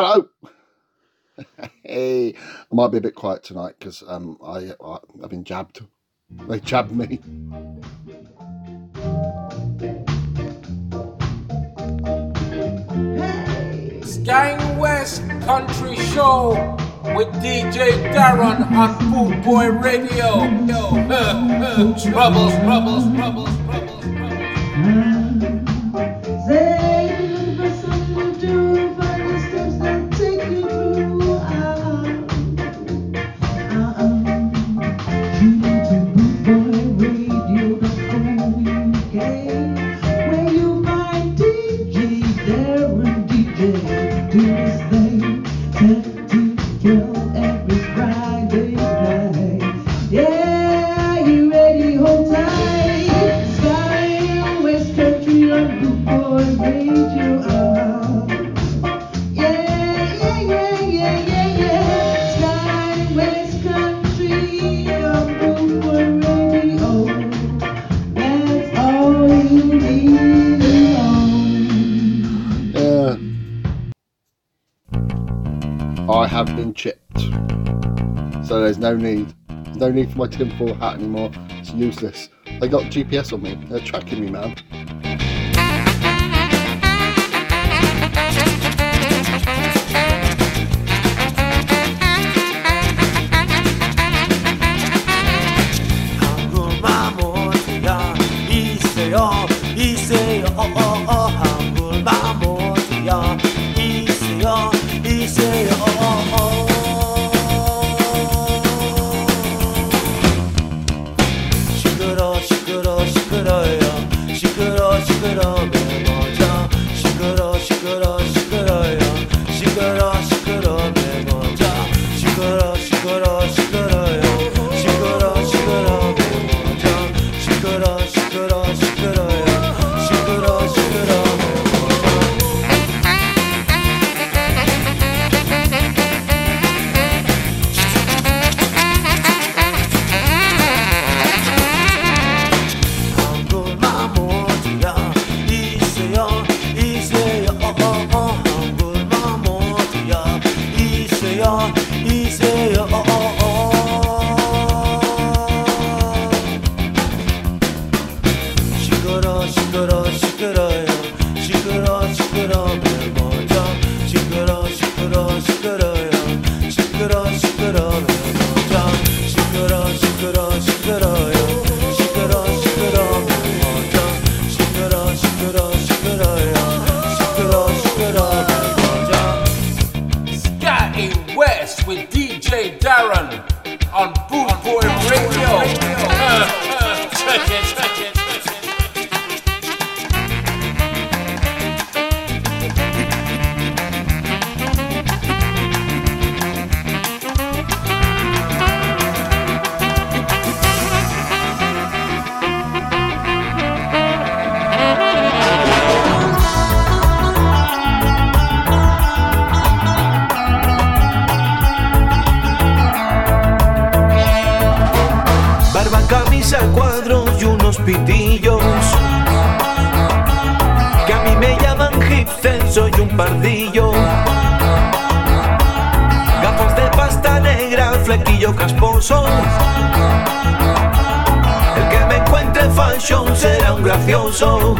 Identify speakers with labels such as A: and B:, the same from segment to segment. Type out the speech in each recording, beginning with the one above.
A: Hello. hey, I might be a bit quiet tonight because um, I, I I've been jabbed. They jabbed me.
B: Gang West Country Show with DJ Darren on Boot Boy Radio. troubles, troubles, troubles, troubles, troubles.
A: Need my tinfoil hat anymore. It's useless. They got GPS on me. They're tracking me, man.
C: censo y un pardillo. Gafas de pasta negra, flequillo casposo. El que me encuentre fashion será un gracioso.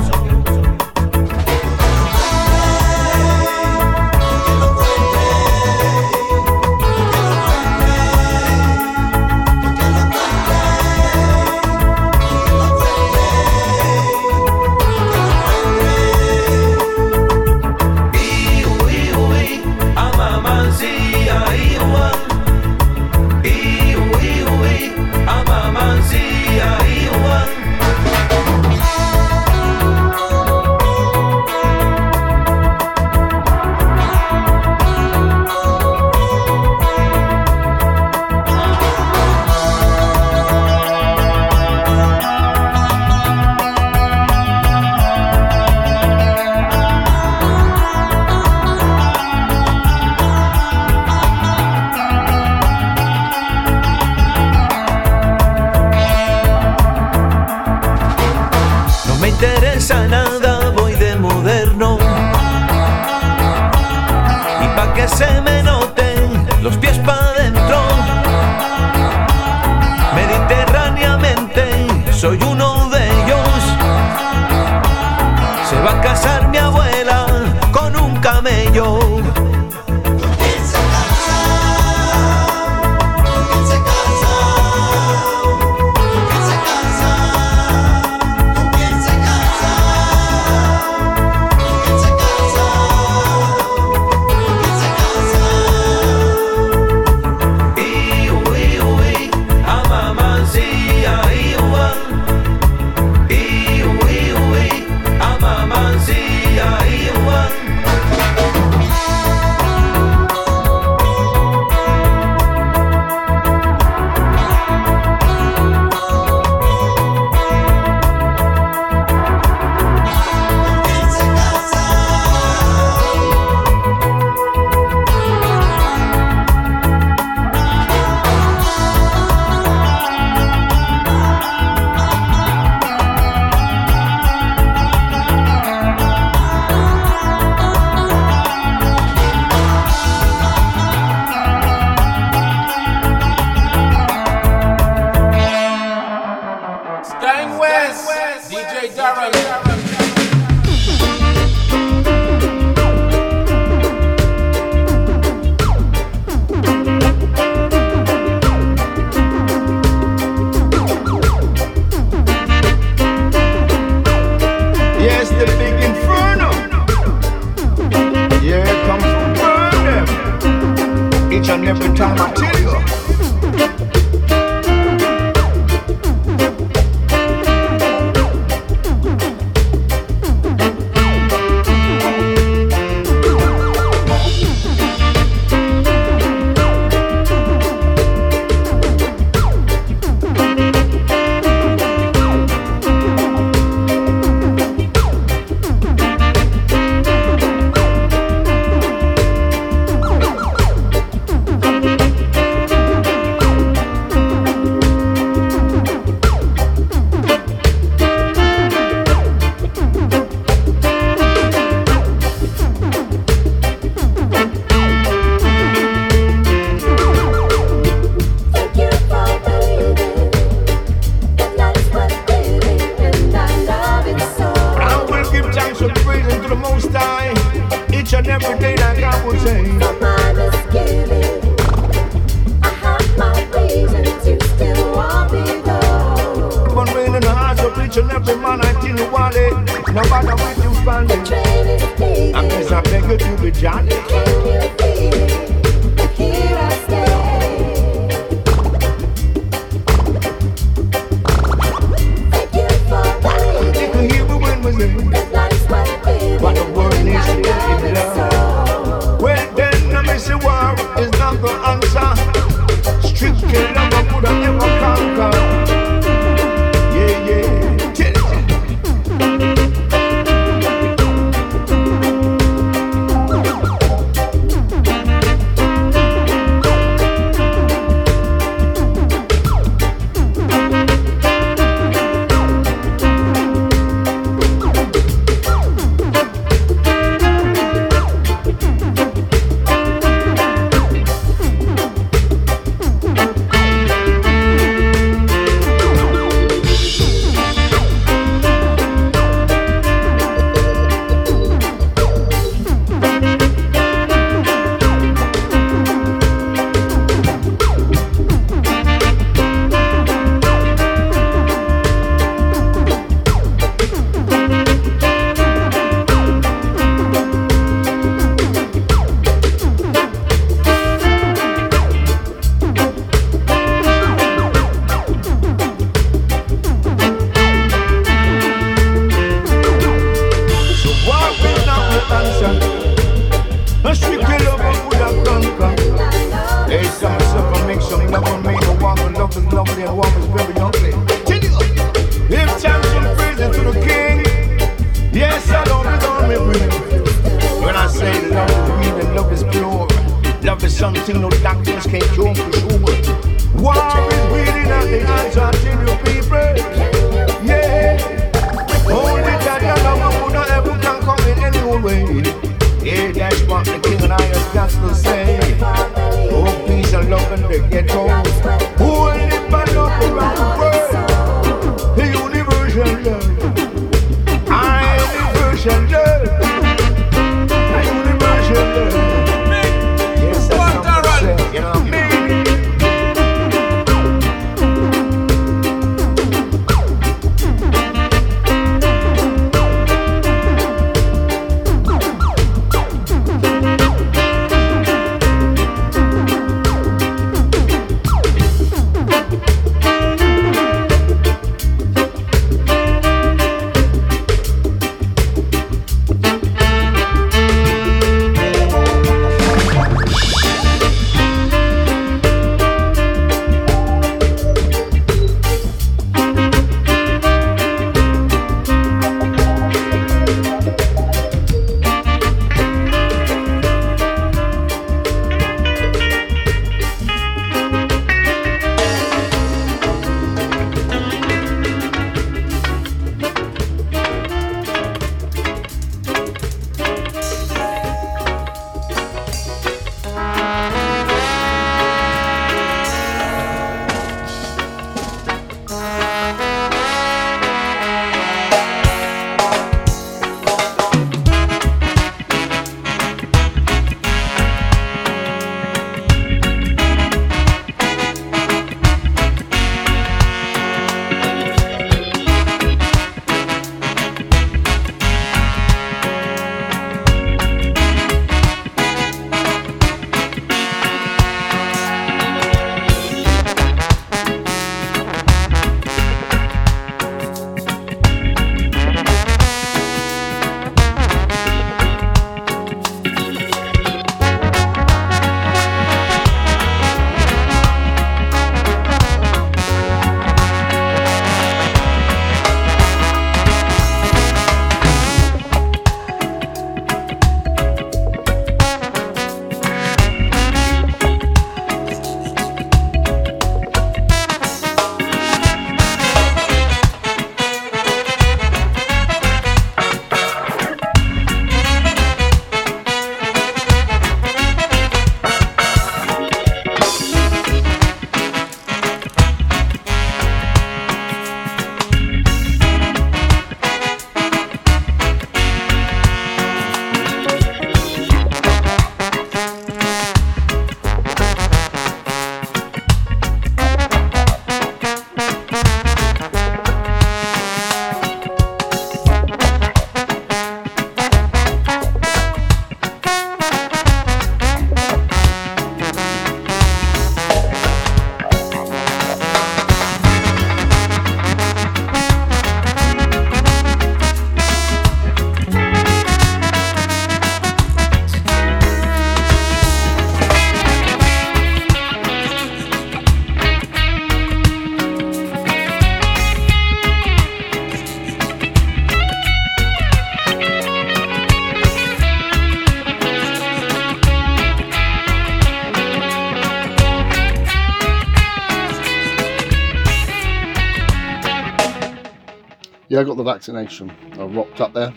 D: Yeah, I got the
E: vaccination. I rocked up there,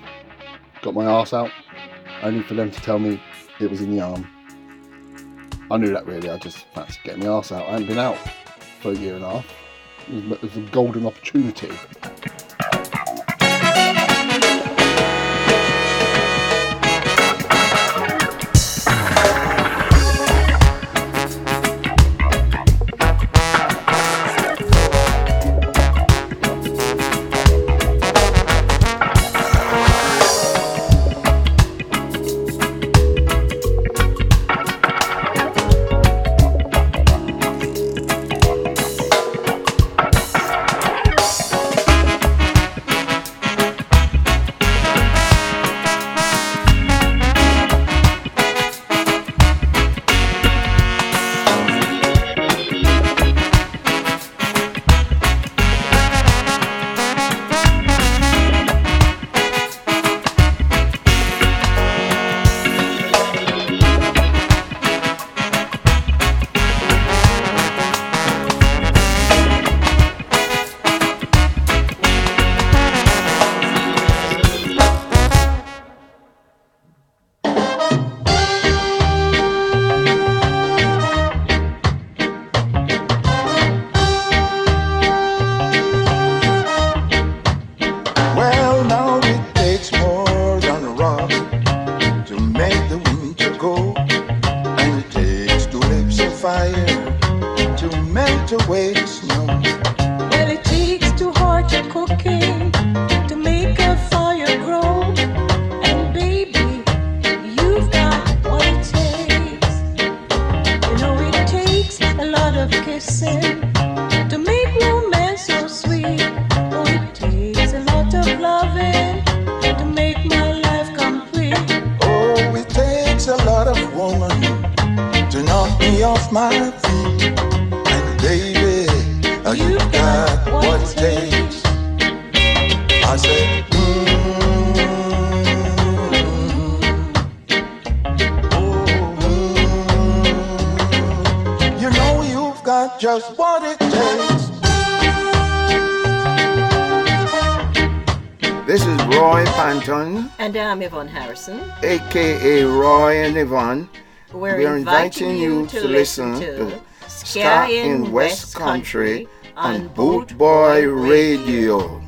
E: got my arse out, only for them to tell me it was in the arm. I knew that really. I just fancied getting my arse out. I hadn't been out for a year and a half. It was a golden opportunity.
D: inviting you to listen to Sky in West Country on Boot Boy Radio.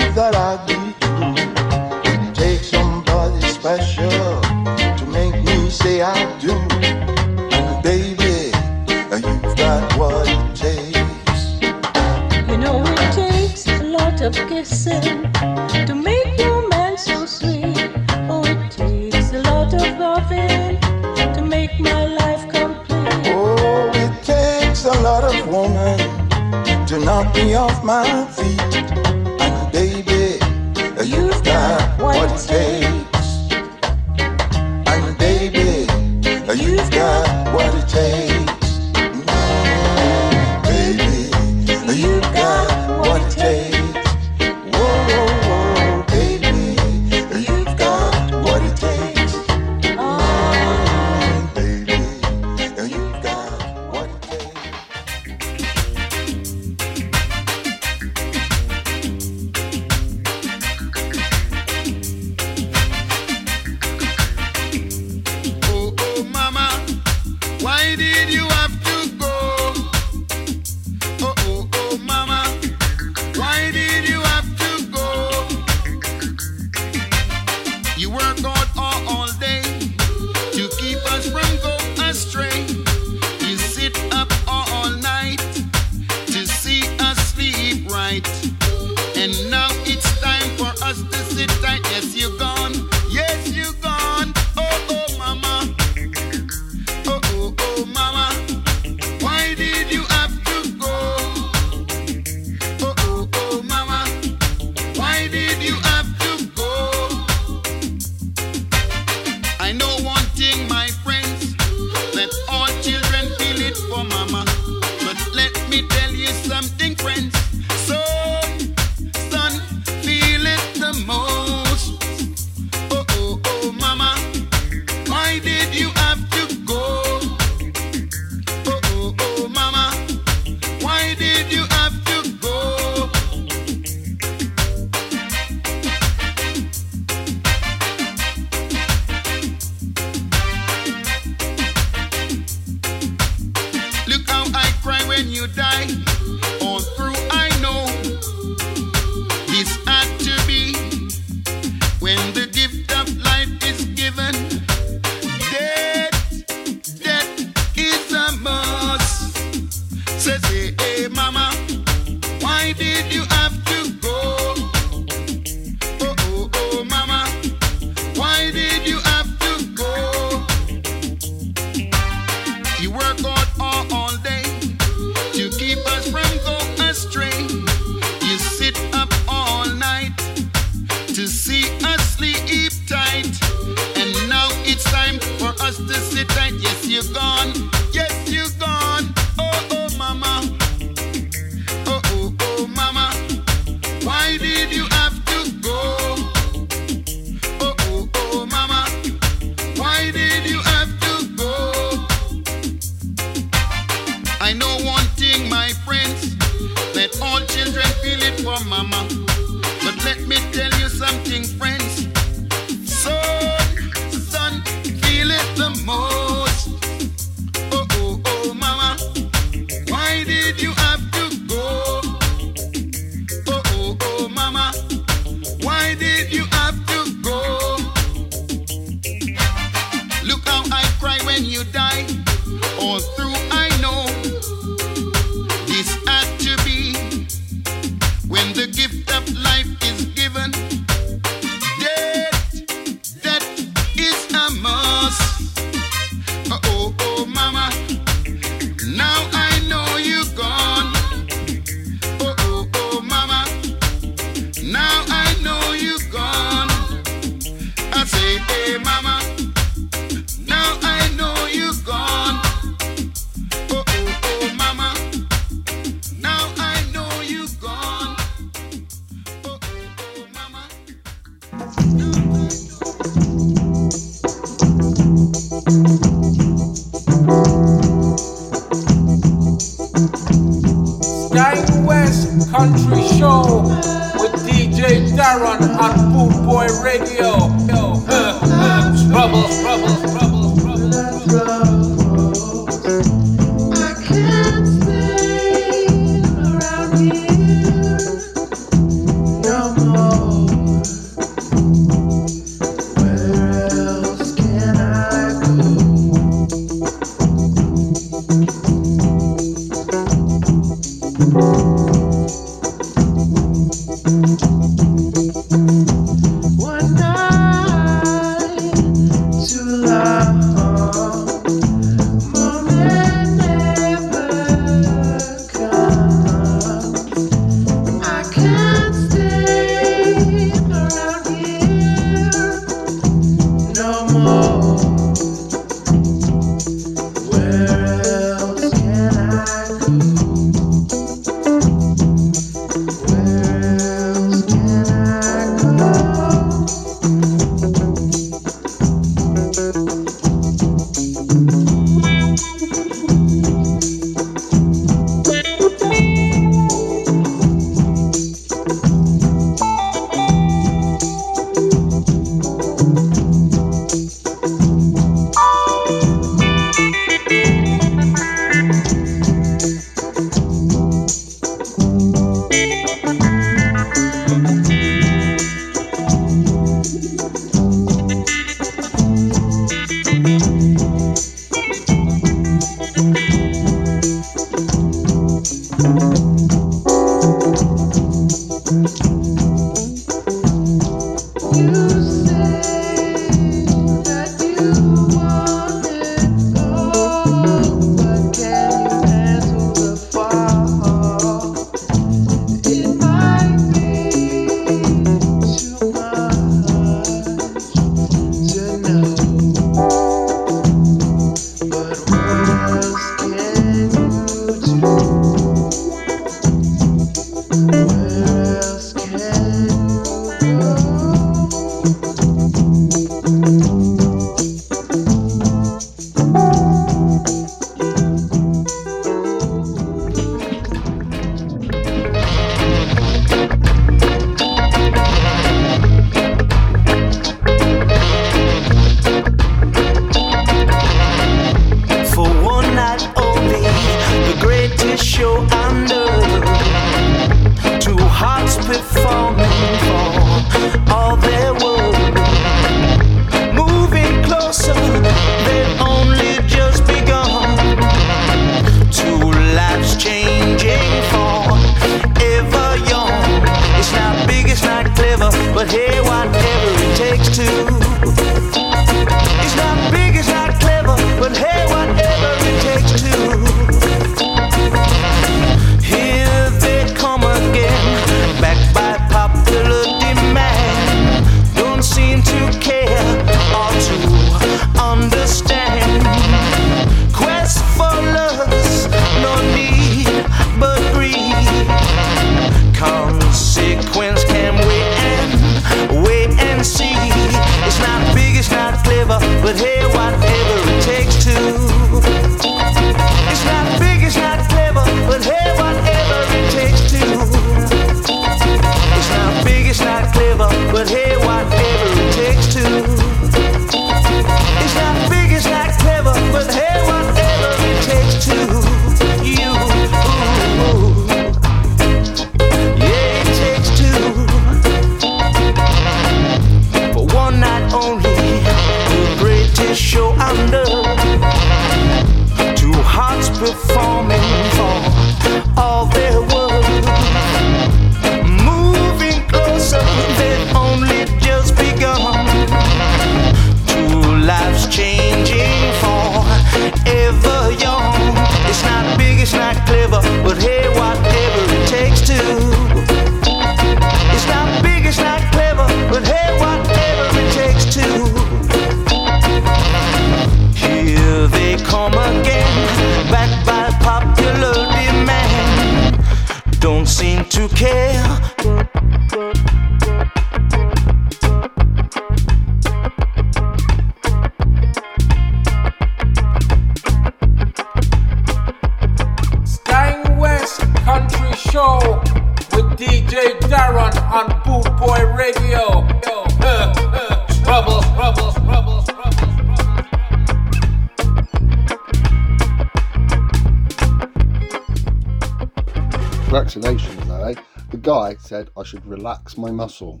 D: I
E: should relax my muscle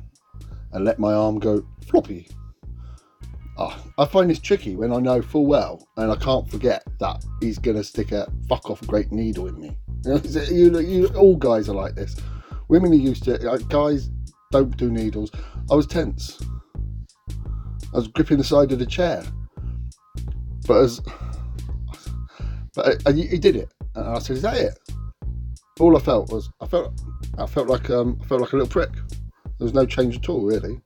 E: and let my arm go floppy. Ah, I find this tricky when I know full well and I can't forget that he's going to stick a fuck off great needle in me. You, know, you, you, all guys are like this. Women are used to it. Guys don't do needles. I was tense. I was gripping the side of the chair. But as but uh, he did it, and I said, "Is that it?" All I felt was I felt I felt like um I felt like a little prick. There was no change at all, really.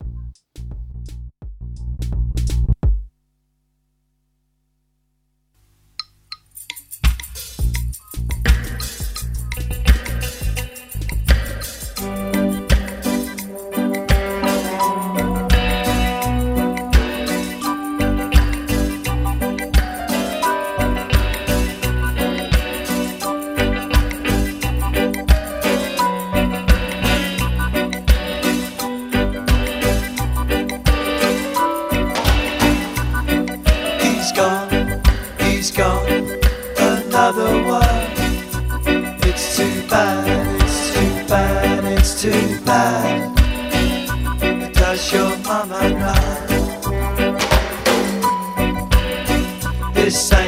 F: Your mama know? This ain't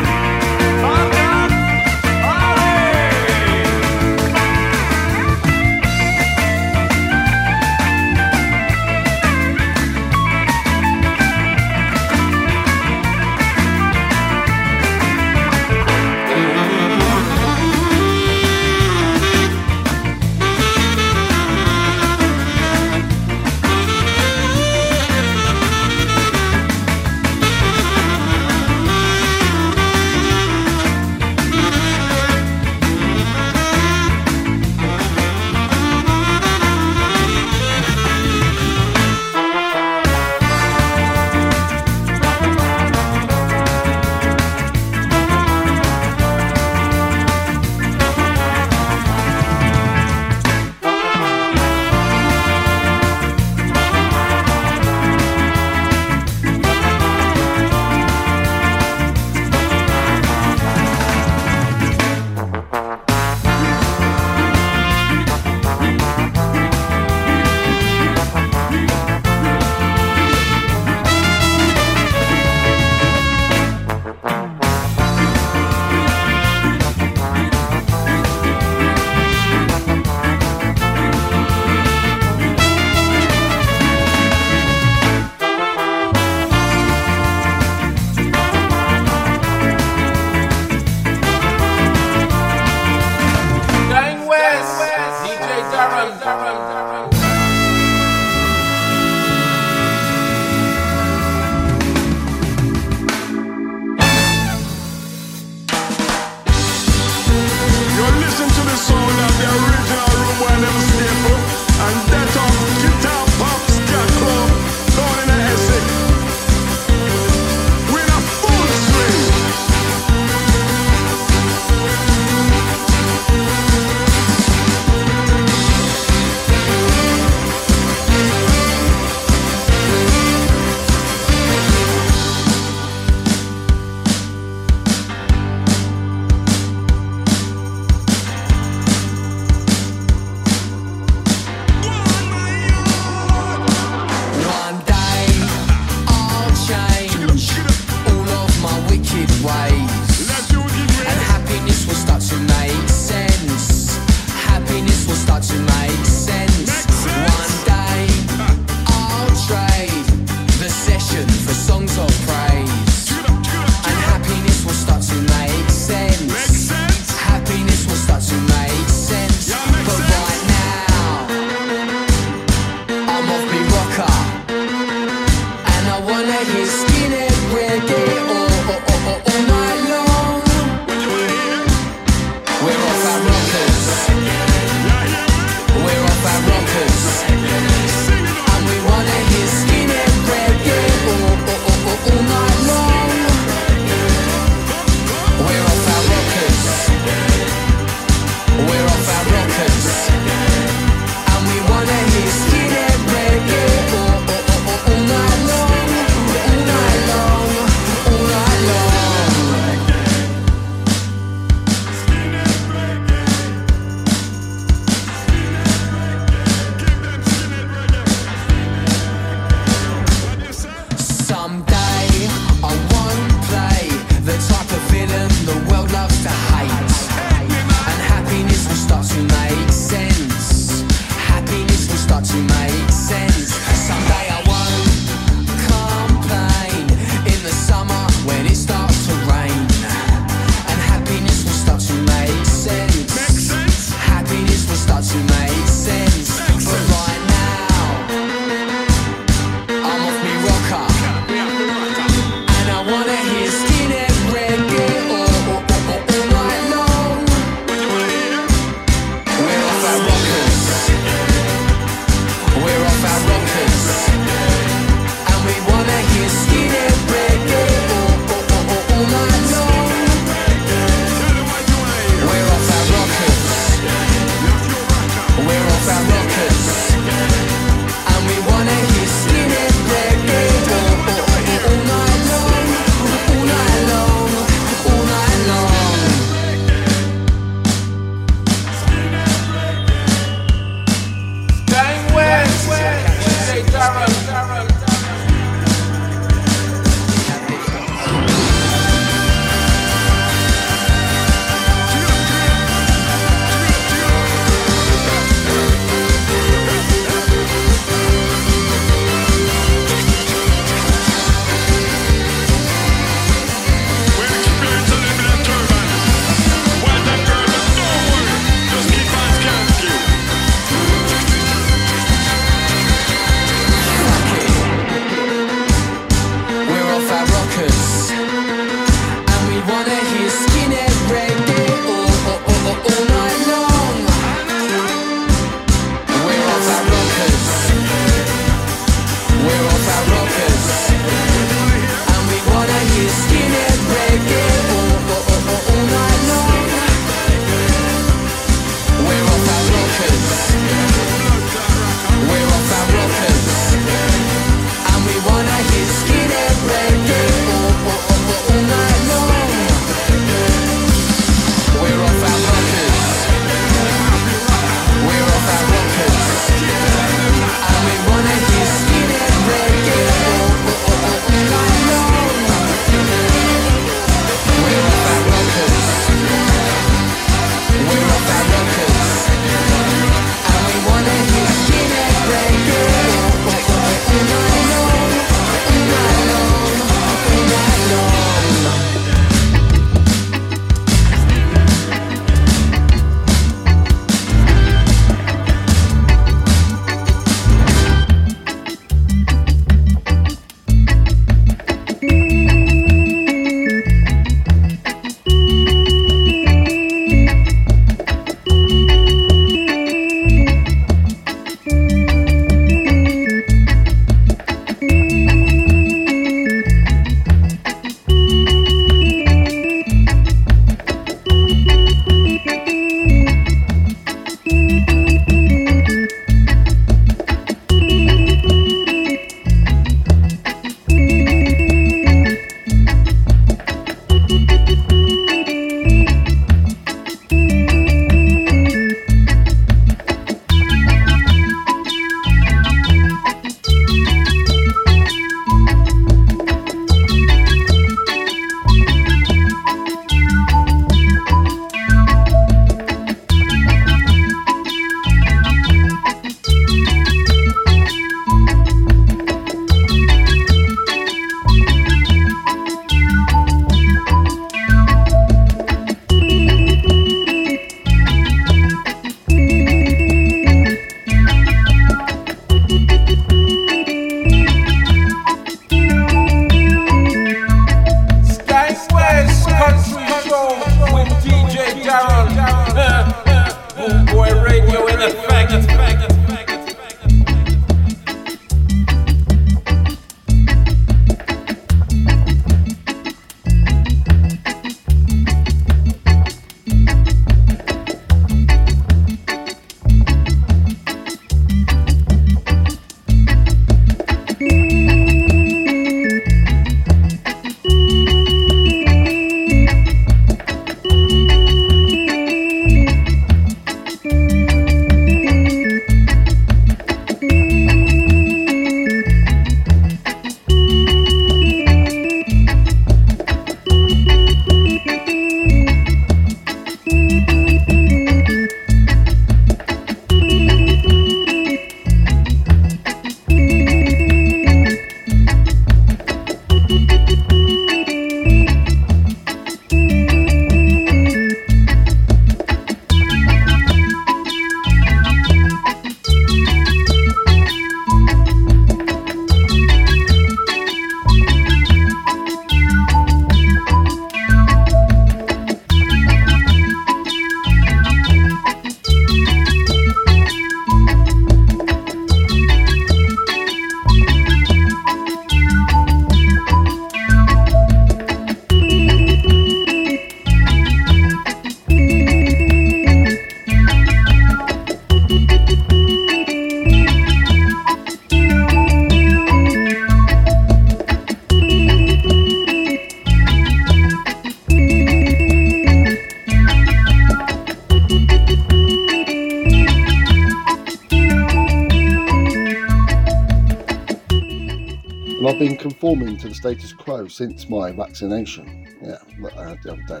E: Status quo since my vaccination. Yeah, I had the other day.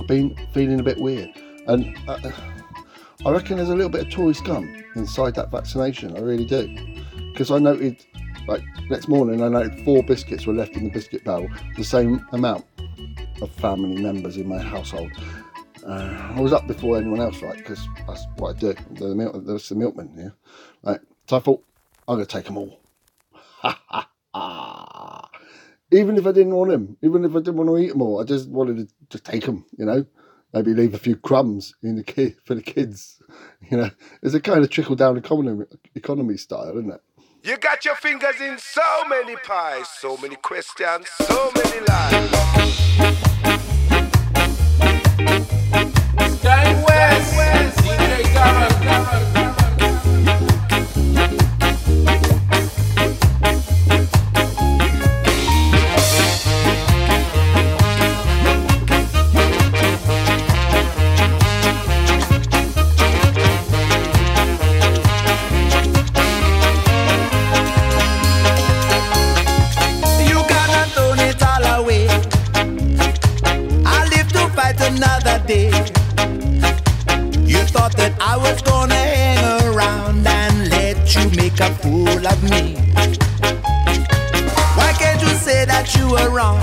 E: I've been feeling a bit weird, and uh, I reckon there's a little bit of Tory scum inside that vaccination. I really do, because I noted, like next morning, I noted four biscuits were left in the biscuit barrel, the same amount of family members in my household. Uh, I was up before anyone else, right? Because that's what I do. The milk, that's the milkman, yeah. Right. So I thought I'm gonna take them all. even if I didn't want them, even if I didn't want to eat them all, I just wanted to just take them. You know, maybe leave a few crumbs in the kid for the kids. You know, it's a kind of trickle down economy economy style, isn't it?
C: You got your fingers in so many pies, so many questions, so many lies.
G: Sky West, DJ Darren.
F: You of me. Why can't you say that you were wrong?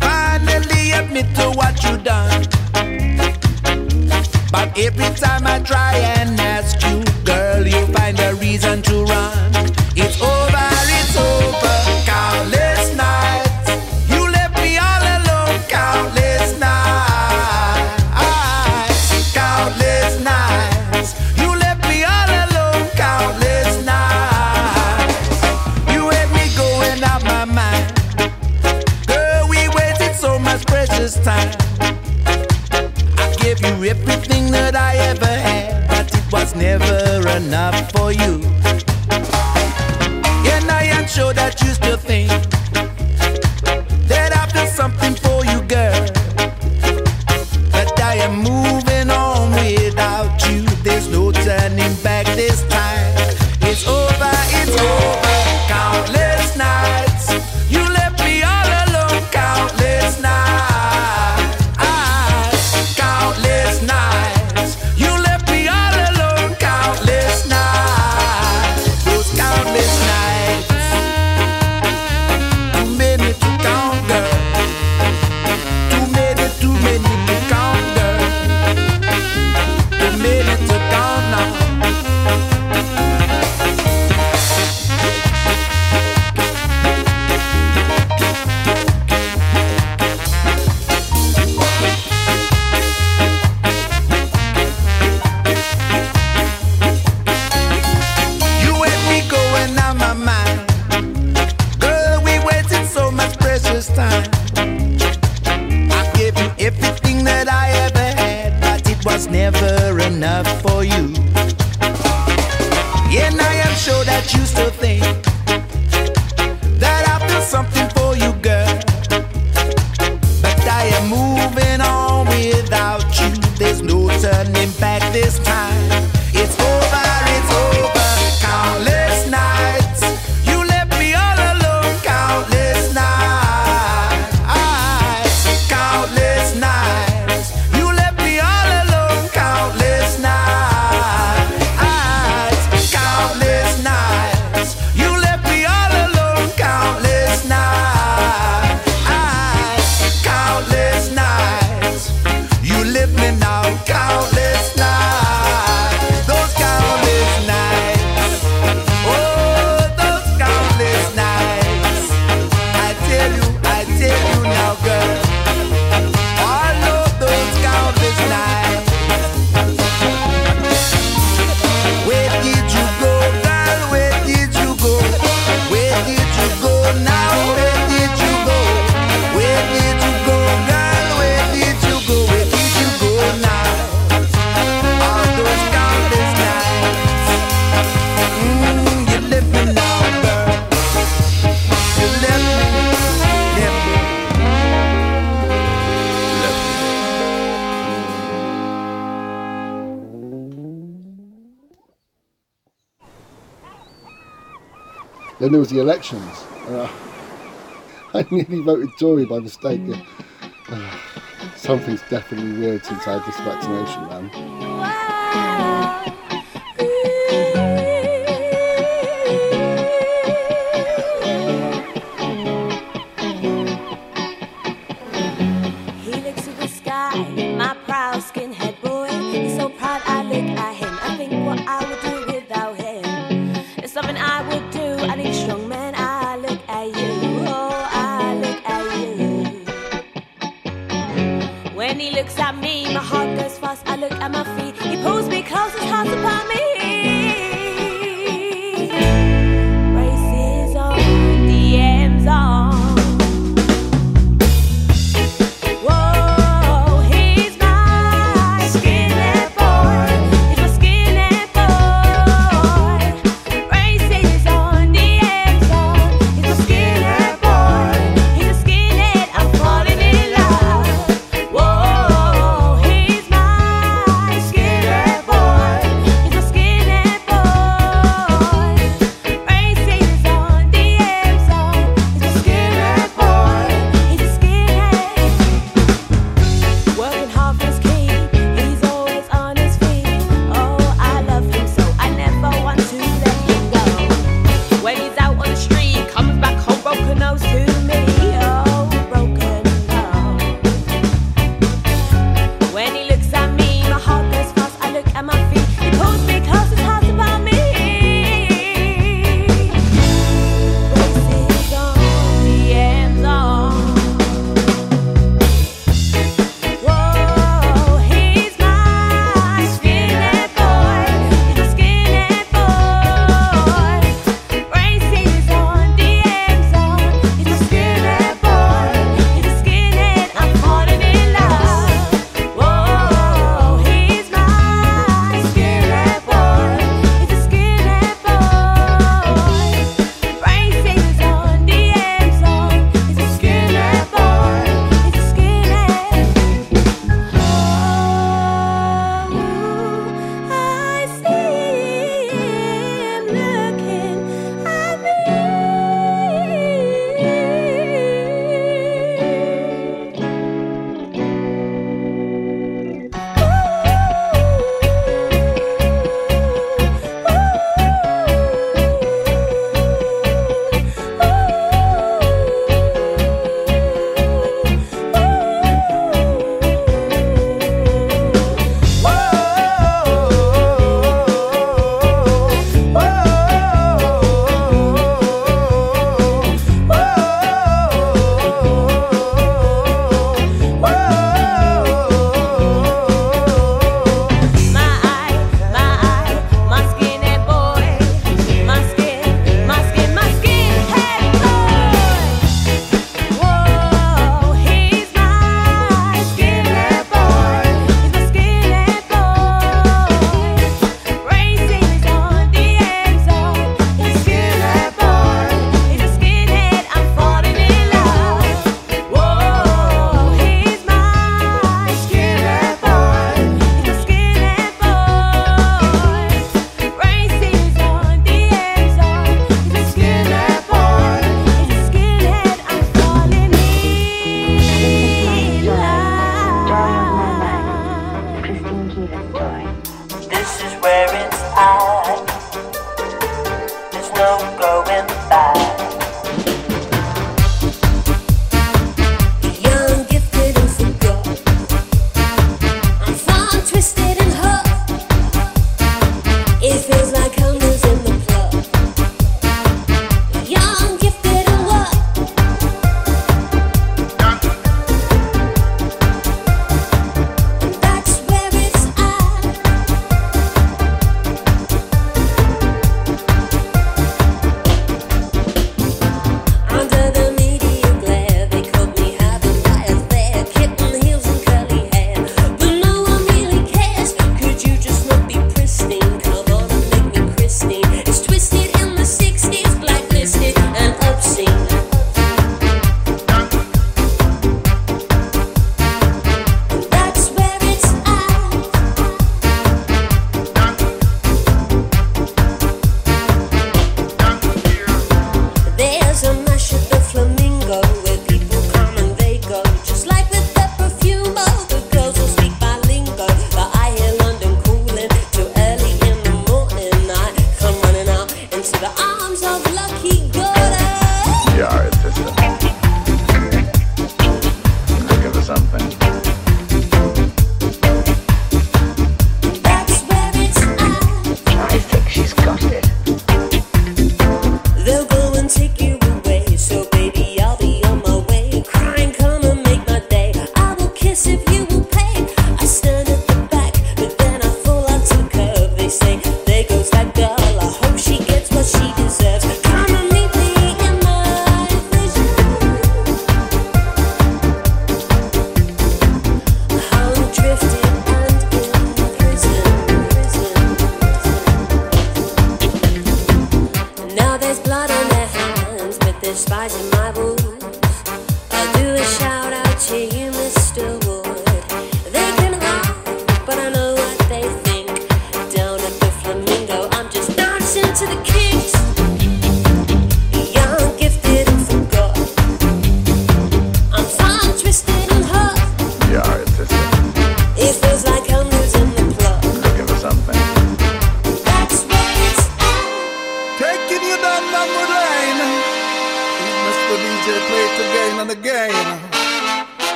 F: Finally admit to what you done. But every time I try and
E: elections.
H: Uh, I nearly voted Tory by mistake. Mm. Something's definitely weird since I had this vaccination, man.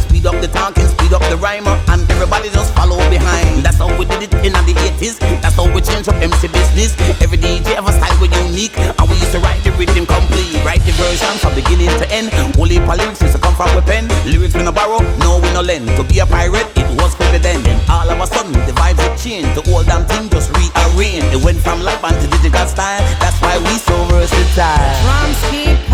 I: Speed up the talking, speed up the rhymer, and everybody just follow behind. That's how we did it in the 80s. That's how we changed up MC business. Every DJ ever a style was unique, and we used to write the rhythm complete. Write the version from beginning to end. Only for lyrics used to come from we pen. Lyrics we no borrow, no we no lend. To be a pirate, it was quicker then. Then all of a sudden the vibes had changed. The old damn thing just rearranged. It went from live band to digital style. That's why we so versatile.
D: Drums keep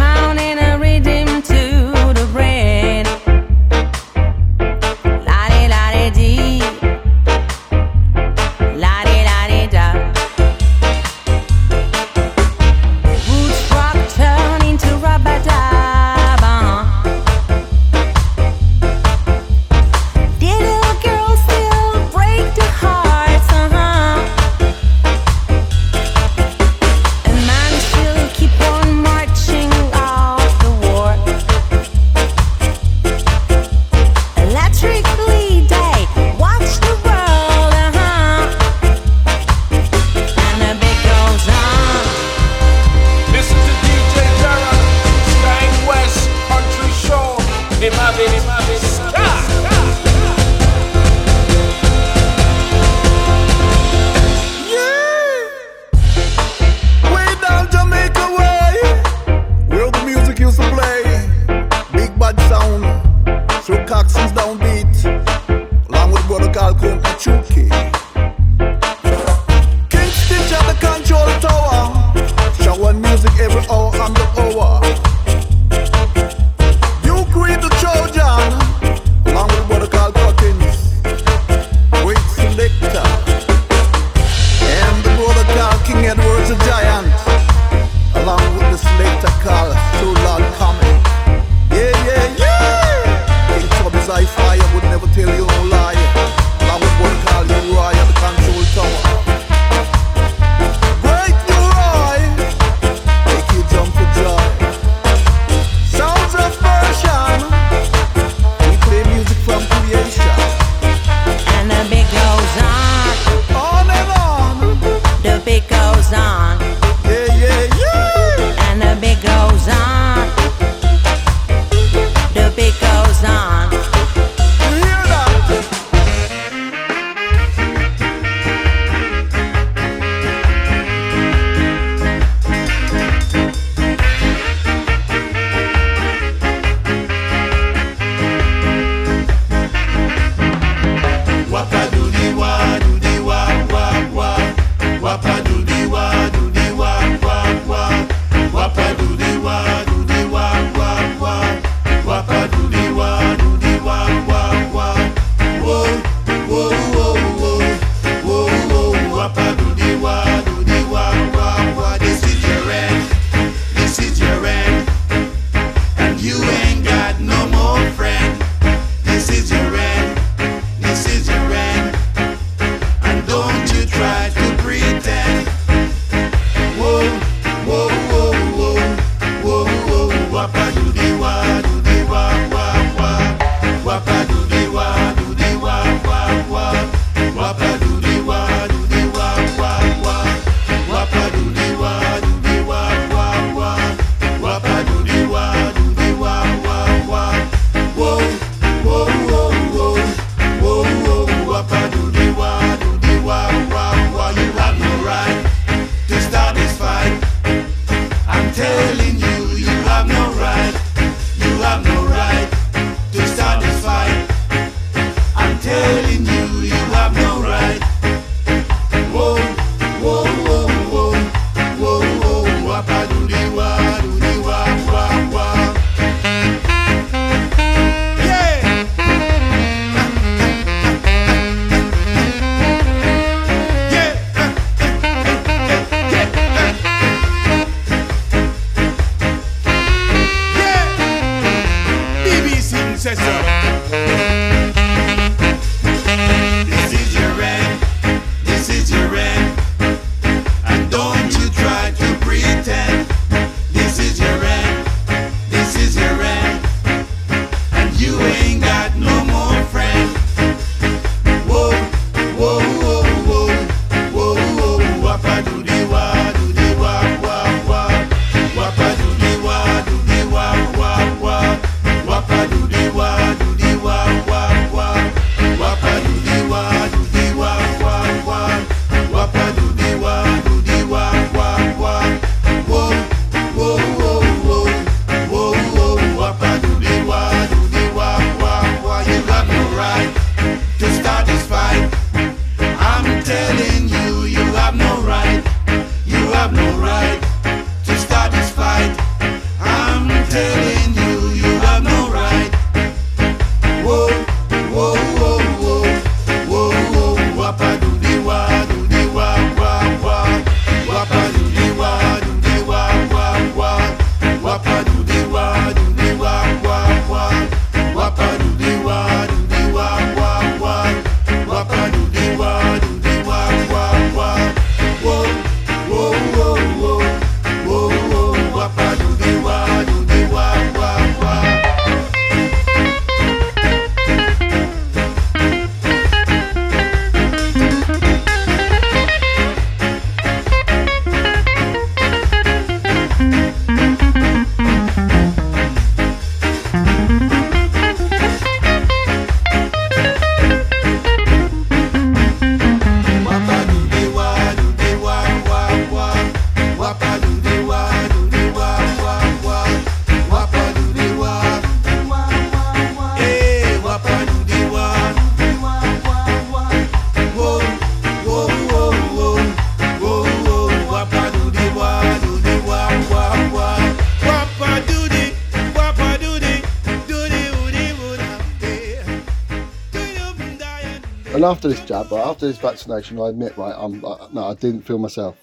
E: after this jab, right, after this vaccination, I admit, right, I'm I, no, I didn't feel myself,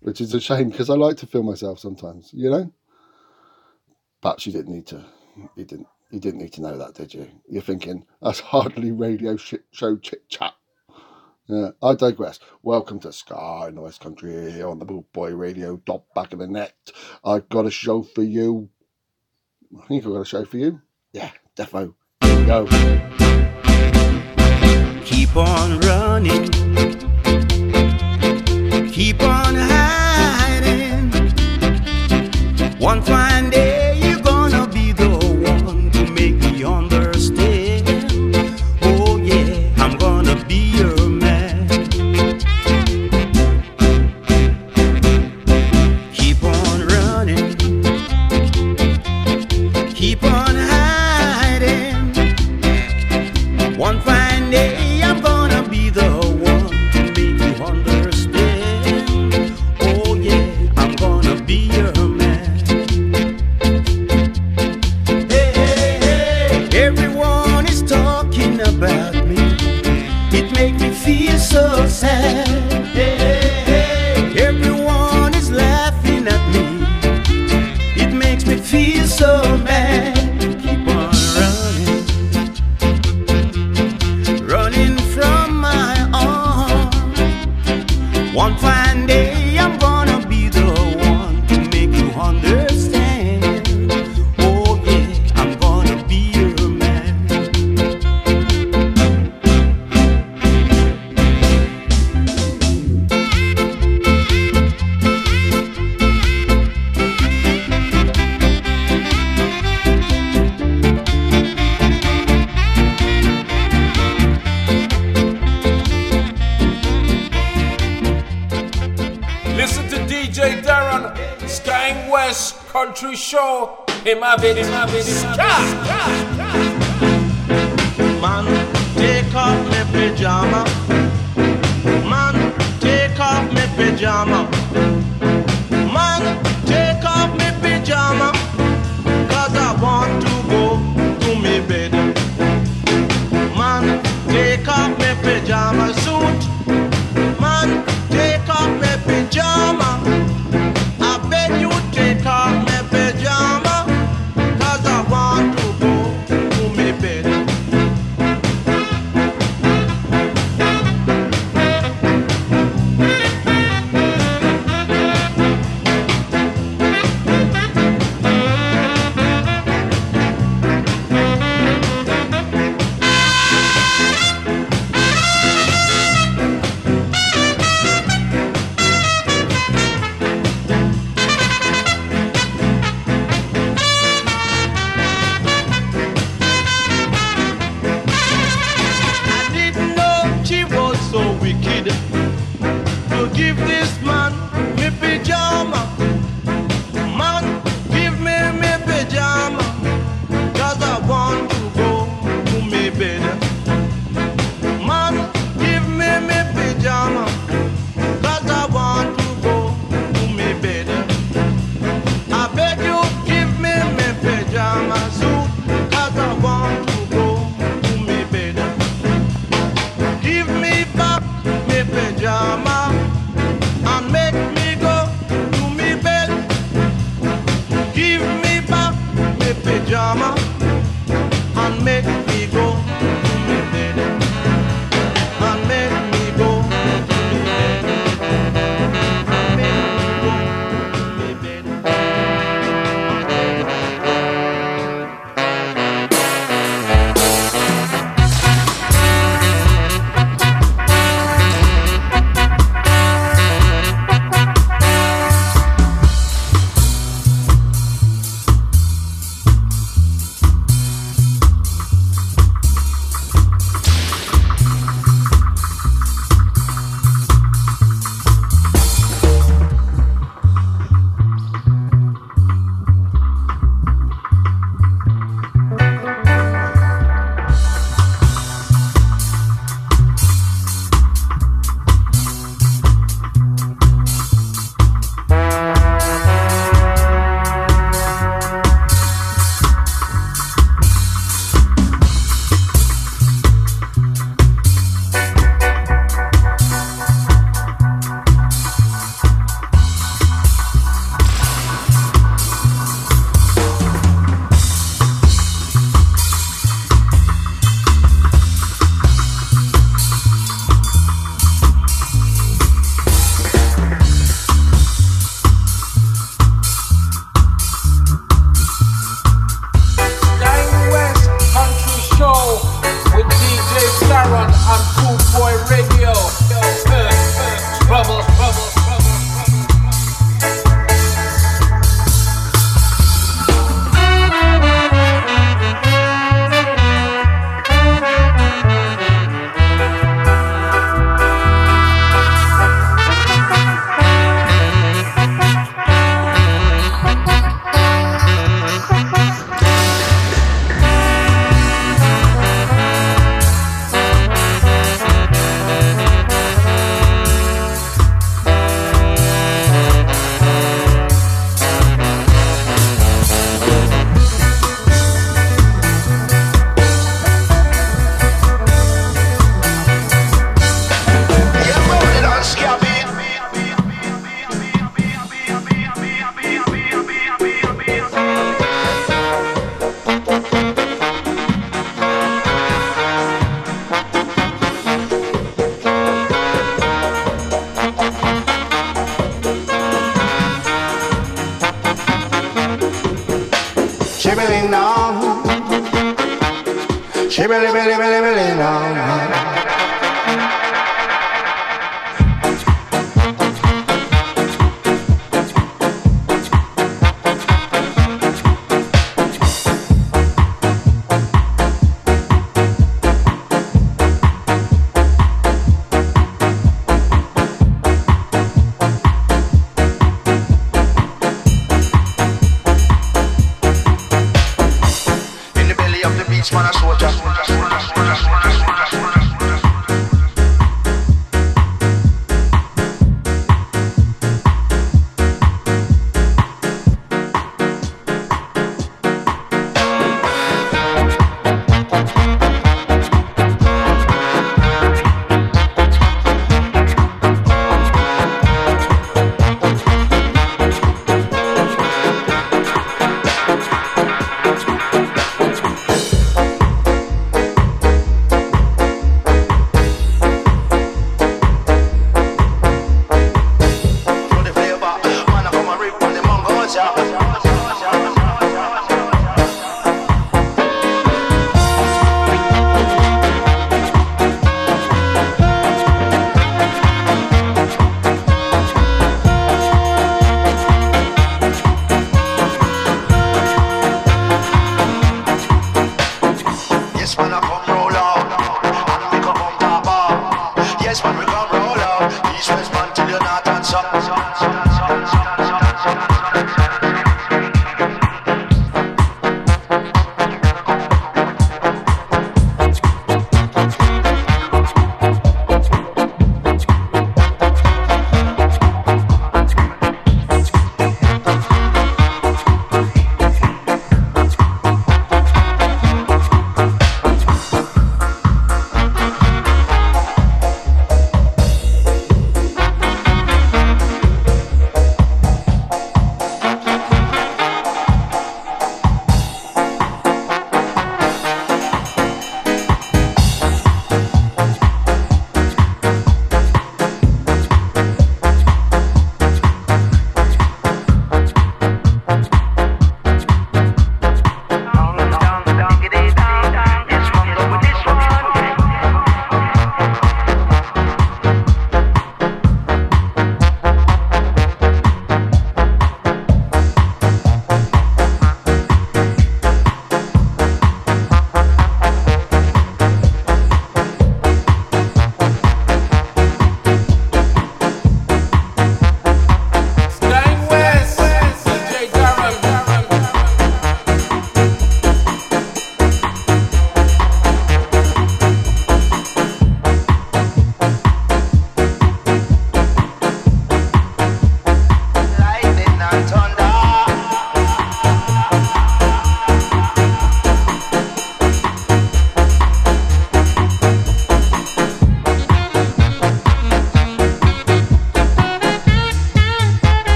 E: which is a shame because I like to feel myself sometimes, you know. But you didn't need to. You didn't. You didn't need to know that, did you? You're thinking that's hardly radio shit show chit chat. Yeah, I digress. Welcome to Sky in the West Country here on the Boot Boy Radio. Dot back of the net. I've got a show for you. I think I've got a show for you. Yeah, defo. Here we go.
A: Keep on running. Keep on hiding. One fine day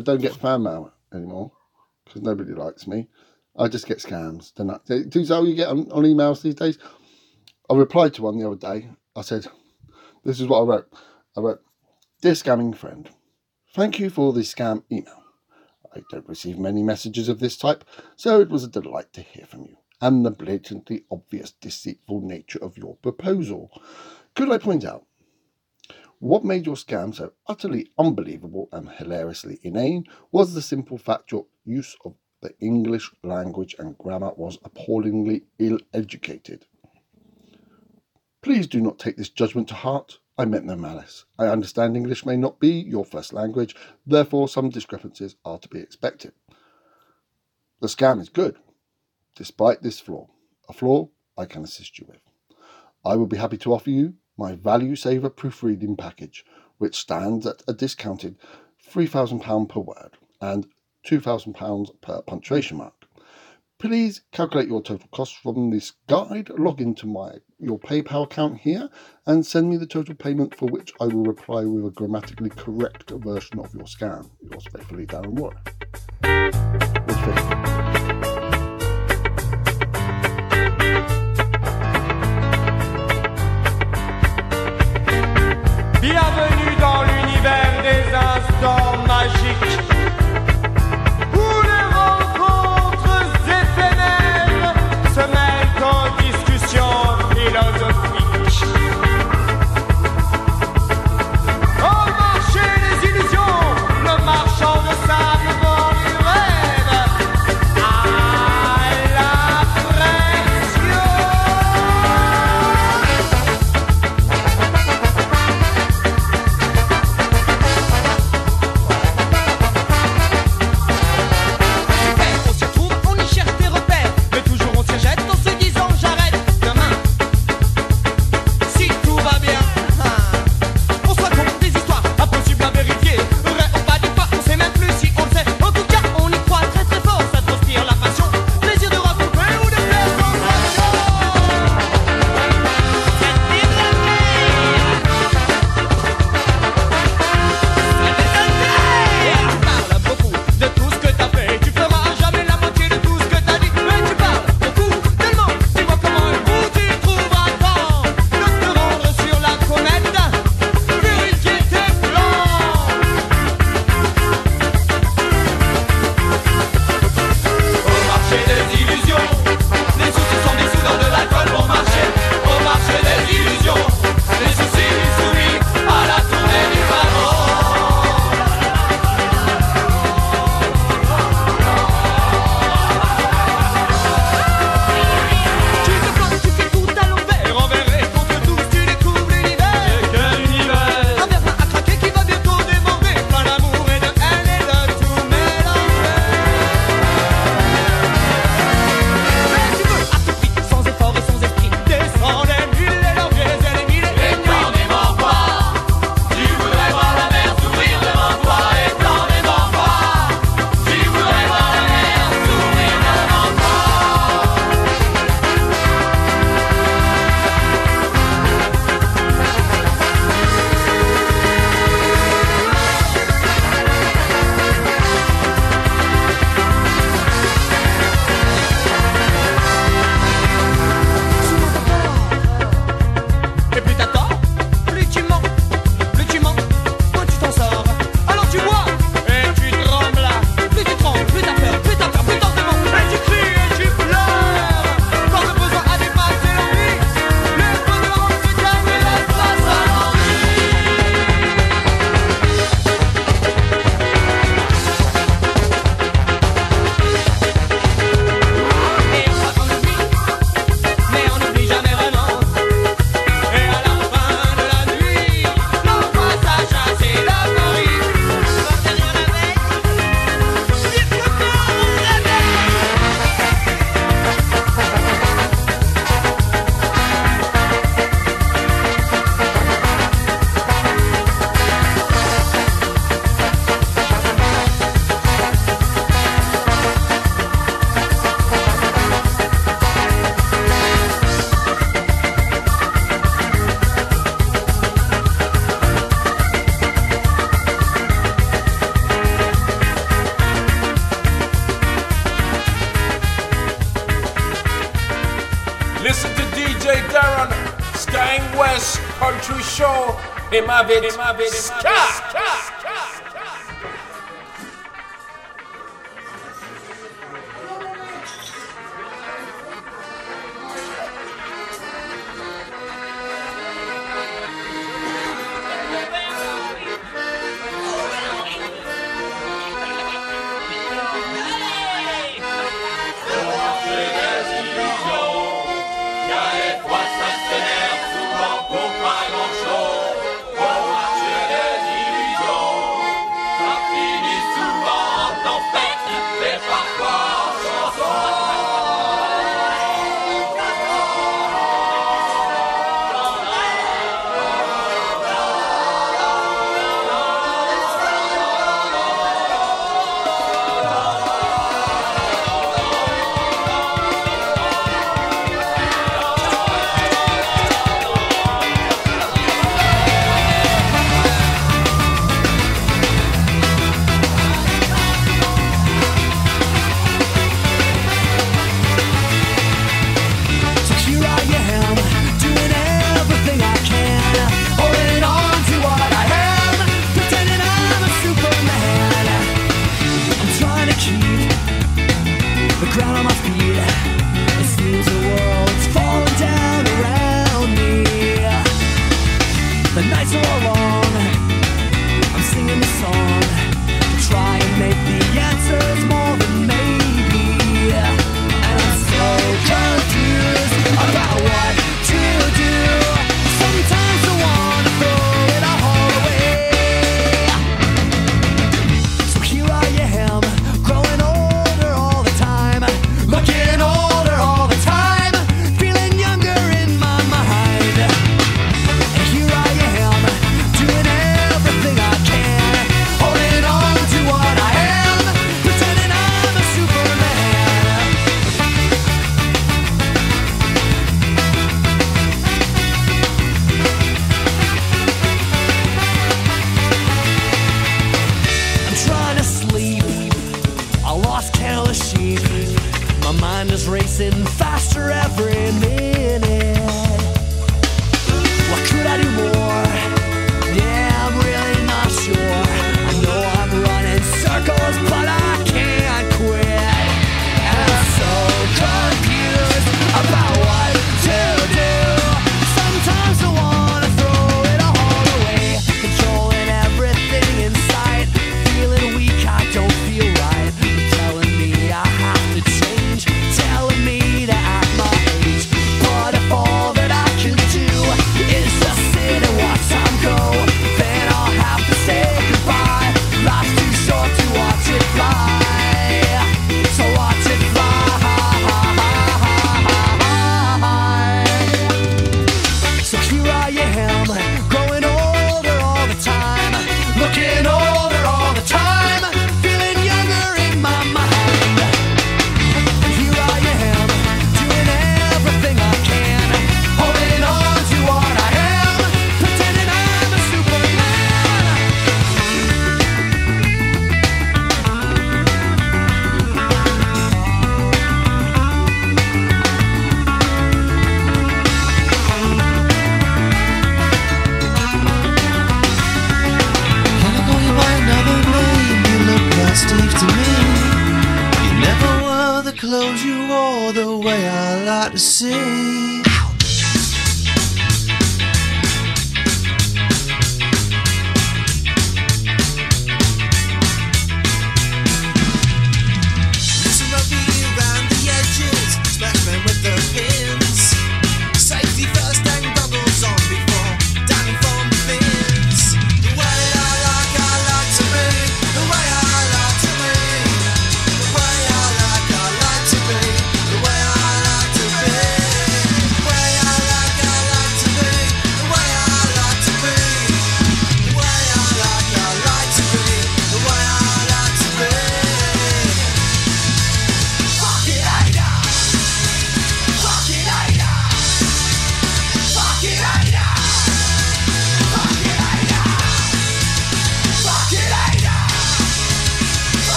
J: I
E: don't get fan mail anymore because nobody likes me. I just get scams. Do you know what you get on, on emails these days? I replied to one the other day. I said, "This is what I wrote. I wrote, dear scamming friend, thank you for the scam email. I don't receive many messages of this type, so it was a delight to hear from you and the blatantly obvious deceitful nature of your proposal. Could I point out what made your scam so utterly unbelievable and hilariously inane was the simple fact your use of the English language and grammar was appallingly ill educated. Please do not take this judgment to heart. I meant no malice. I understand English may not be your first language, therefore, some discrepancies are to be expected. The scam is good, despite this flaw, a flaw I can assist you with. I will be happy to offer you my Value Saver proofreading package, which stands at a discounted £3,000 per word and £2,000 per punctuation mark. Please calculate your total cost from this guide, log into my your PayPal account here, and send me the total payment for which I will reply with a grammatically correct version of your scam. Yours faithfully, Darren Water.
G: It,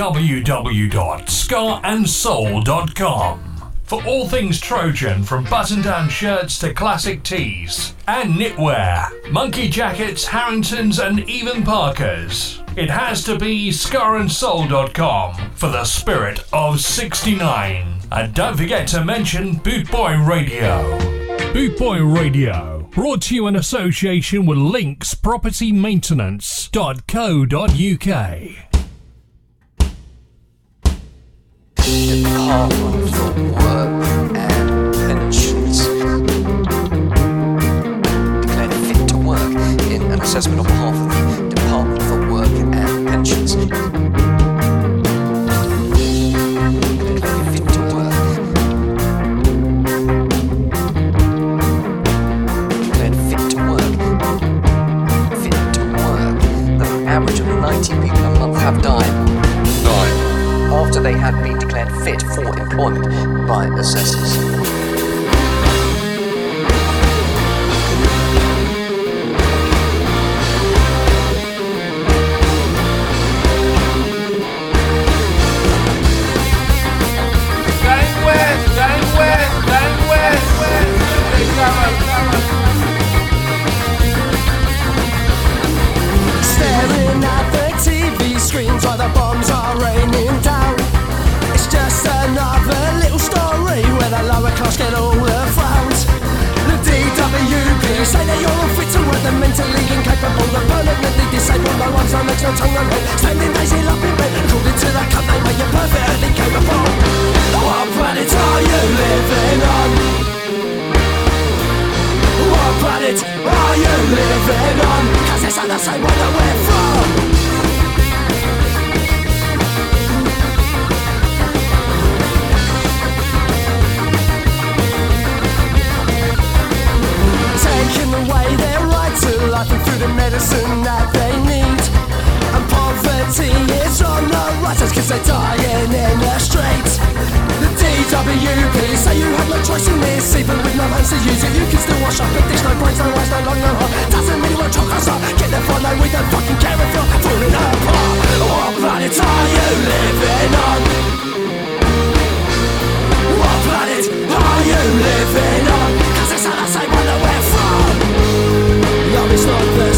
K: www.skaandsoul.com for all things Trojan from button down shirts to classic tees and knitwear, monkey jackets, Harringtons, and even Parkers. It has to be skaandsoul.com for the spirit of 69. And don't forget to mention Bootboy Radio. Bootboy Radio, brought to you in association with Links
L: For Work and Pensions. Fit to work in an assessment on behalf of the Department for Work and Pensions. Declared fit to work. Declared fit to work. Fit to work. An average of 90 people a month have. Died after they had been declared fit for employment by assessors.
G: DWP say that you're all fit to work, the mentally incapable, the permanently disabled, no one's on legs, no tongue, no head. Standing lazy up in bed, according to the cut they make you perfectly capable. What planet are you living on? What planet are you living on? Cause it's not the same one that we're from their to life and food and medicine that they need. And poverty is on the cause they're dying in the streets. The DWP say you have no choice in this Even with no hands to use it. You can still wash up a dish No brains, no eyes, no no heart Doesn't mean are Get there for no we don't fucking care if you're falling apart. What planet are you living on? What planet are you living on? Cause it's the same one that we're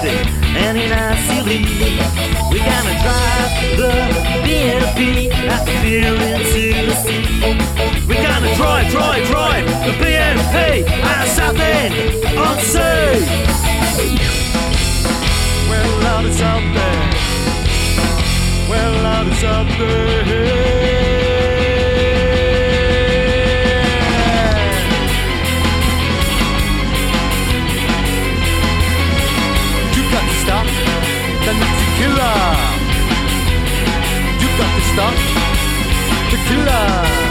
A: signatures and in our silly, we gonna drive the BNP out the beer into the sea. We gonna drive, drive, drive the BNP of South End on sea. Well, Lord, it's up there. Well, Lord, it's up there. Got the killer. Come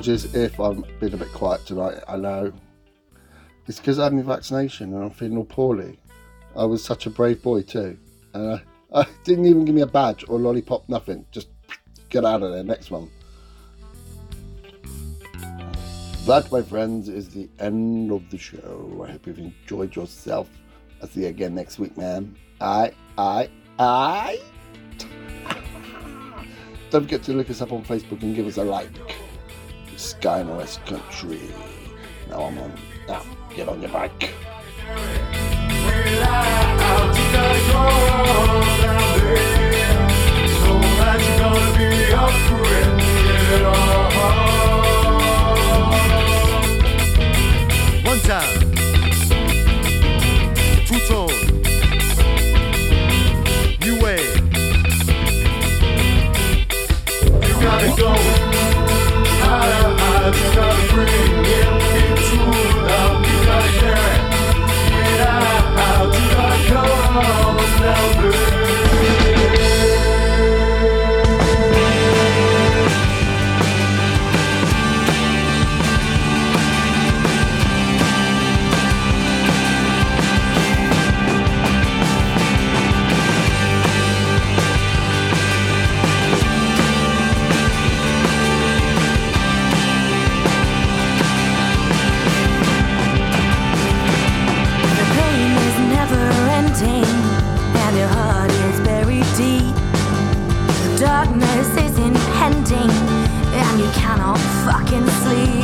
E: apologies if I've been a bit quiet tonight. I know it's because I had my vaccination and I'm feeling all poorly. I was such a brave boy too, and I, I didn't even give me a badge or a lollipop, nothing. Just get out of there. Next one. That, my friends, is the end of the show. I hope you've enjoyed yourself. I'll see you again next week, man. I, I, I. Don't forget to look us up on Facebook and give us a like. Sky West Country. Now I'm on. Now, get on your bike.
A: One time. Two tone. New wave. You gotta go. Gotta bring
B: fucking sleep.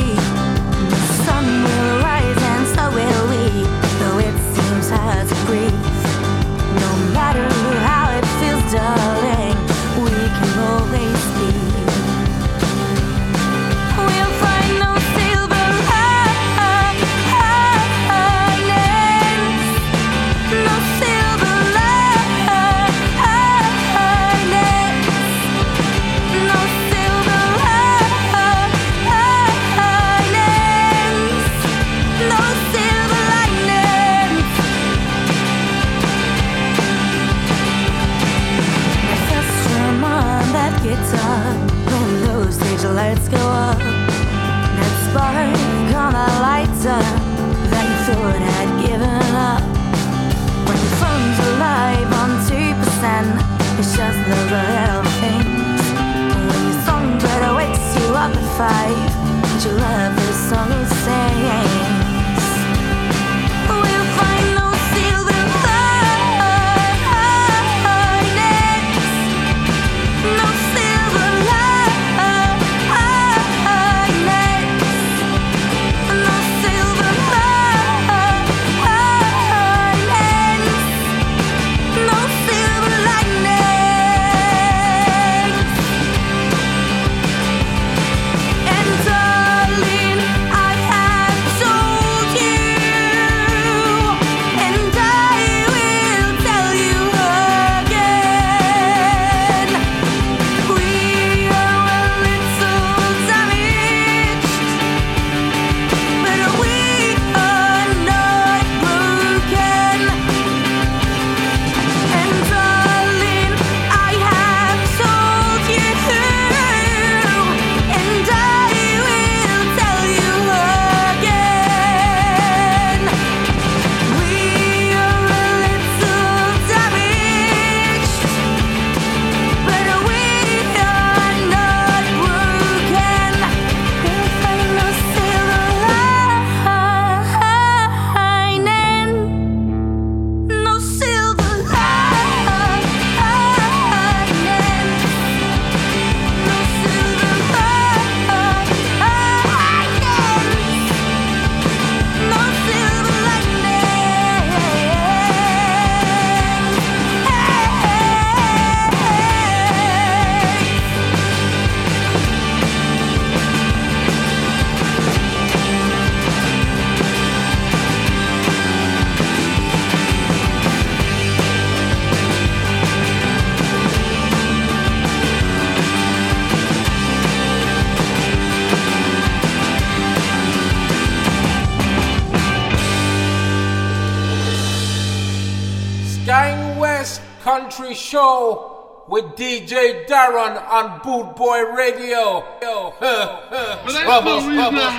M: with DJ Darren on Boot Boy Radio. Yo,
N: well, that's